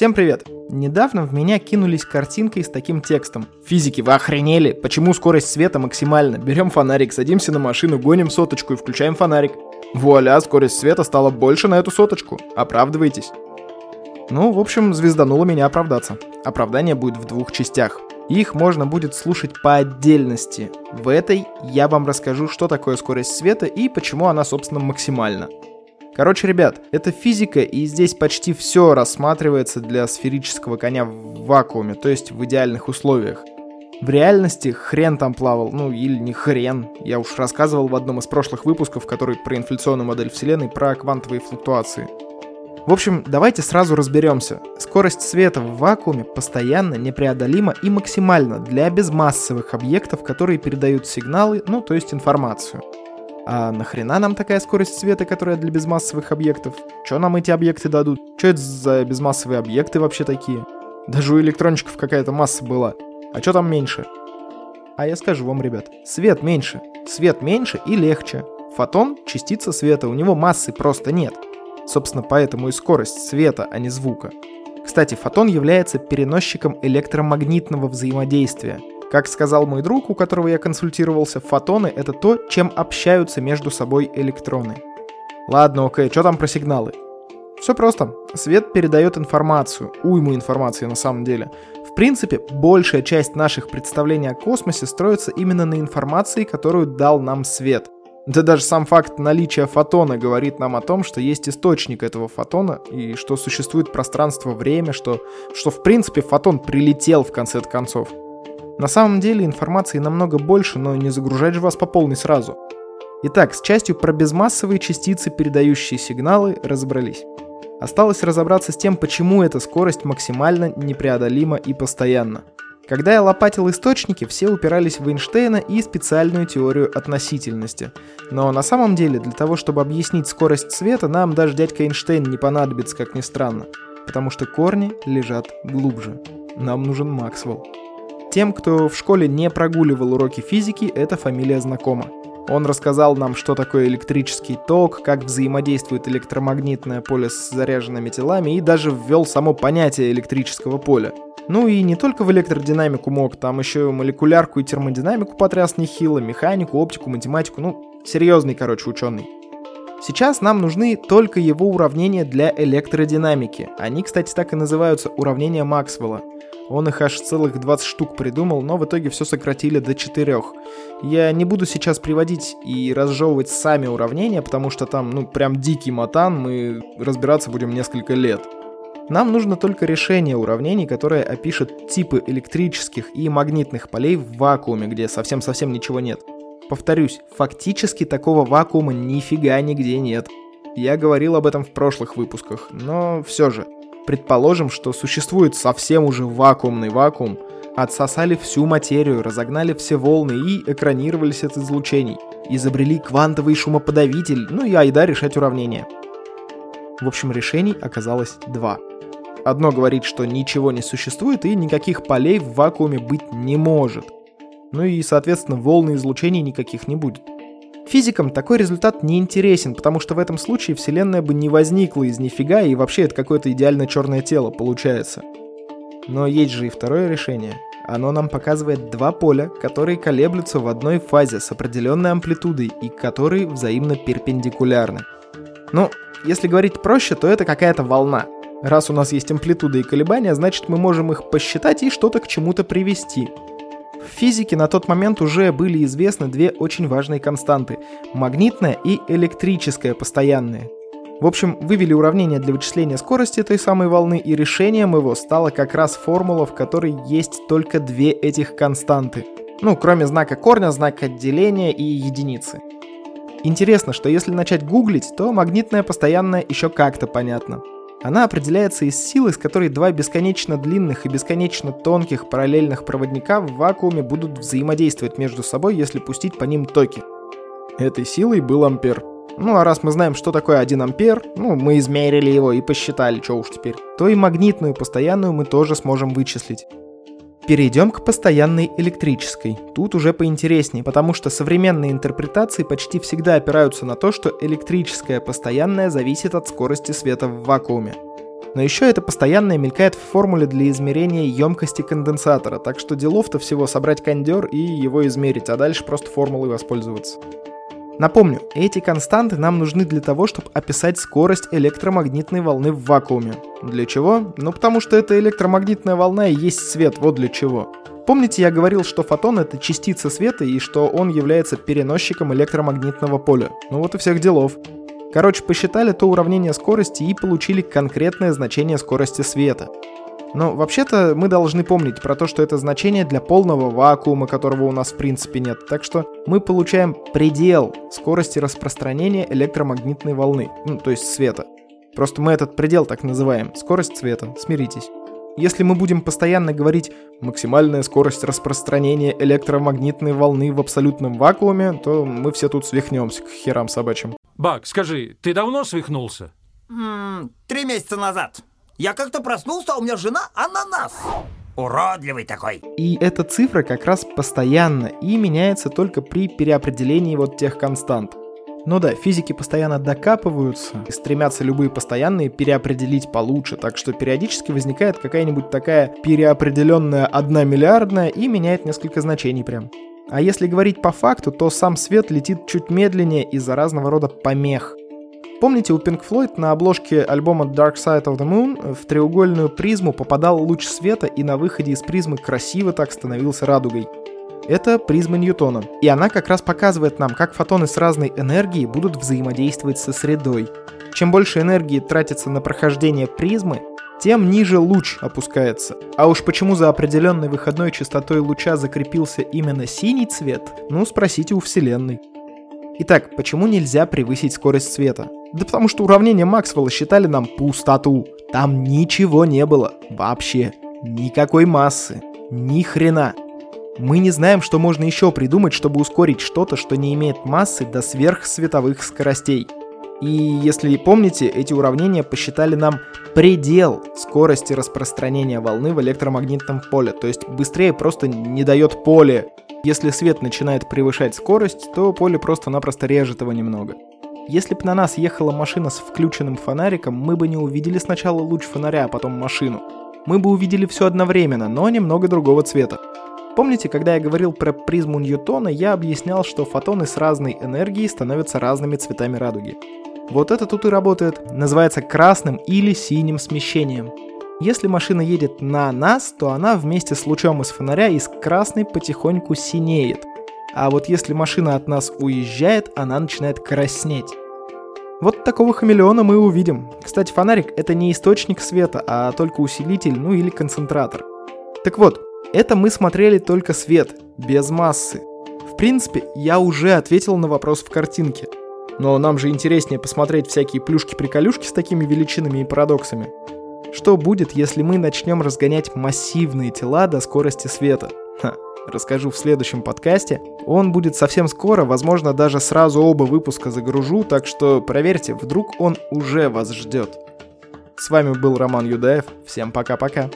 Всем привет! Недавно в меня кинулись картинкой с таким текстом. Физики, вы охренели? Почему скорость света максимальна? Берем фонарик, садимся на машину, гоним соточку и включаем фонарик. Вуаля, скорость света стала больше на эту соточку. Оправдывайтесь. Ну, в общем, звездануло меня оправдаться. Оправдание будет в двух частях. Их можно будет слушать по отдельности. В этой я вам расскажу, что такое скорость света и почему она, собственно, максимальна. Короче, ребят, это физика, и здесь почти все рассматривается для сферического коня в вакууме, то есть в идеальных условиях. В реальности хрен там плавал, ну или не хрен. Я уж рассказывал в одном из прошлых выпусков, который про инфляционную модель Вселенной, про квантовые флуктуации. В общем, давайте сразу разберемся. Скорость света в вакууме постоянно, непреодолима и максимальна для безмассовых объектов, которые передают сигналы, ну то есть информацию. А нахрена нам такая скорость света, которая для безмассовых объектов? Что нам эти объекты дадут? Что это за безмассовые объекты вообще такие? Даже у электрончиков какая-то масса была. А что там меньше? А я скажу вам, ребят, свет меньше. Свет меньше и легче. Фотон — частица света, у него массы просто нет. Собственно, поэтому и скорость света, а не звука. Кстати, фотон является переносчиком электромагнитного взаимодействия. Как сказал мой друг, у которого я консультировался, фотоны — это то, чем общаются между собой электроны. Ладно, окей, что там про сигналы? Все просто. Свет передает информацию, уйму информации на самом деле. В принципе, большая часть наших представлений о космосе строится именно на информации, которую дал нам свет. Да даже сам факт наличия фотона говорит нам о том, что есть источник этого фотона, и что существует пространство-время, что, что в принципе фотон прилетел в конце концов. На самом деле информации намного больше, но не загружать же вас по полной сразу. Итак, с частью про безмассовые частицы, передающие сигналы, разобрались. Осталось разобраться с тем, почему эта скорость максимально непреодолима и постоянна. Когда я лопатил источники, все упирались в Эйнштейна и специальную теорию относительности. Но на самом деле, для того, чтобы объяснить скорость света, нам даже дядька Эйнштейн не понадобится, как ни странно. Потому что корни лежат глубже. Нам нужен Максвелл. Тем, кто в школе не прогуливал уроки физики, эта фамилия знакома. Он рассказал нам, что такое электрический ток, как взаимодействует электромагнитное поле с заряженными телами и даже ввел само понятие электрического поля. Ну и не только в электродинамику мог, там еще молекулярку и термодинамику потряс нехило, механику, оптику, математику, ну, серьезный, короче, ученый. Сейчас нам нужны только его уравнения для электродинамики. Они, кстати, так и называются уравнения Максвелла. Он их аж целых 20 штук придумал, но в итоге все сократили до 4. Я не буду сейчас приводить и разжевывать сами уравнения, потому что там, ну, прям дикий матан, мы разбираться будем несколько лет. Нам нужно только решение уравнений, которое опишет типы электрических и магнитных полей в вакууме, где совсем-совсем ничего нет. Повторюсь, фактически такого вакуума нифига нигде нет. Я говорил об этом в прошлых выпусках, но все же – Предположим, что существует совсем уже вакуумный вакуум, отсосали всю материю, разогнали все волны и экранировались от излучений. Изобрели квантовый шумоподавитель, ну и айда решать уравнение. В общем, решений оказалось два. Одно говорит, что ничего не существует и никаких полей в вакууме быть не может. Ну и, соответственно, волны излучений никаких не будет. Физикам такой результат не интересен, потому что в этом случае Вселенная бы не возникла из нифига, и вообще это какое-то идеально черное тело получается. Но есть же и второе решение. Оно нам показывает два поля, которые колеблются в одной фазе с определенной амплитудой и которые взаимно перпендикулярны. Ну, если говорить проще, то это какая-то волна. Раз у нас есть амплитуда и колебания, значит мы можем их посчитать и что-то к чему-то привести. В физике на тот момент уже были известны две очень важные константы – магнитная и электрическая постоянные. В общем, вывели уравнение для вычисления скорости той самой волны, и решением его стала как раз формула, в которой есть только две этих константы. Ну, кроме знака корня, знака деления и единицы. Интересно, что если начать гуглить, то магнитная постоянная еще как-то понятно. Она определяется из силы, с которой два бесконечно длинных и бесконечно тонких параллельных проводника в вакууме будут взаимодействовать между собой, если пустить по ним токи. Этой силой был ампер. Ну а раз мы знаем, что такое 1 ампер, ну мы измерили его и посчитали, что уж теперь, то и магнитную постоянную мы тоже сможем вычислить. Перейдем к постоянной электрической. Тут уже поинтереснее, потому что современные интерпретации почти всегда опираются на то, что электрическая постоянная зависит от скорости света в вакууме. Но еще это постоянно мелькает в формуле для измерения емкости конденсатора, так что делов-то всего собрать кондер и его измерить, а дальше просто формулой воспользоваться. Напомню, эти константы нам нужны для того, чтобы описать скорость электромагнитной волны в вакууме. Для чего? Ну потому что эта электромагнитная волна и есть свет, вот для чего. Помните, я говорил, что фотон — это частица света и что он является переносчиком электромагнитного поля. Ну вот и всех делов. Короче, посчитали то уравнение скорости и получили конкретное значение скорости света. Но вообще-то мы должны помнить про то, что это значение для полного вакуума, которого у нас в принципе нет. Так что мы получаем предел скорости распространения электромагнитной волны, ну то есть света. Просто мы этот предел так называем, скорость света, смиритесь. Если мы будем постоянно говорить «максимальная скорость распространения электромагнитной волны в абсолютном вакууме», то мы все тут свихнемся к херам собачьим. Бак, скажи, ты давно свихнулся? М, Три месяца назад. Я как-то проснулся, а у меня жена ананас. Уродливый такой. И эта цифра как раз постоянно и меняется только при переопределении вот тех констант. Ну да, физики постоянно докапываются и стремятся любые постоянные переопределить получше, так что периодически возникает какая-нибудь такая переопределенная одна миллиардная и меняет несколько значений прям. А если говорить по факту, то сам свет летит чуть медленнее из-за разного рода помех. Помните, у Pink Floyd на обложке альбома Dark Side of the Moon в треугольную призму попадал луч света и на выходе из призмы красиво так становился радугой. Это призма Ньютона. И она как раз показывает нам, как фотоны с разной энергией будут взаимодействовать со средой. Чем больше энергии тратится на прохождение призмы, тем ниже луч опускается. А уж почему за определенной выходной частотой луча закрепился именно синий цвет, ну спросите у Вселенной. Итак, почему нельзя превысить скорость света? Да потому что уравнения Максвелла считали нам пустоту. Там ничего не было. Вообще. Никакой массы. Ни хрена. Мы не знаем, что можно еще придумать, чтобы ускорить что-то, что не имеет массы до сверхсветовых скоростей. И если помните, эти уравнения посчитали нам предел скорости распространения волны в электромагнитном поле. То есть быстрее просто не дает поле. Если свет начинает превышать скорость, то поле просто-напросто режет его немного. Если бы на нас ехала машина с включенным фонариком, мы бы не увидели сначала луч фонаря, а потом машину. Мы бы увидели все одновременно, но немного другого цвета. Помните, когда я говорил про призму Ньютона, я объяснял, что фотоны с разной энергией становятся разными цветами радуги. Вот это тут и работает. Называется красным или синим смещением. Если машина едет на нас, то она вместе с лучом из фонаря из красной потихоньку синеет. А вот если машина от нас уезжает, она начинает краснеть. Вот такого хамелеона мы увидим. Кстати, фонарик это не источник света, а только усилитель, ну или концентратор. Так вот, это мы смотрели только свет, без массы. В принципе, я уже ответил на вопрос в картинке. Но нам же интереснее посмотреть всякие плюшки-приколюшки с такими величинами и парадоксами. Что будет, если мы начнем разгонять массивные тела до скорости света? Ха, расскажу в следующем подкасте. Он будет совсем скоро, возможно, даже сразу оба выпуска загружу, так что проверьте, вдруг он уже вас ждет. С вами был Роман Юдаев. Всем пока-пока.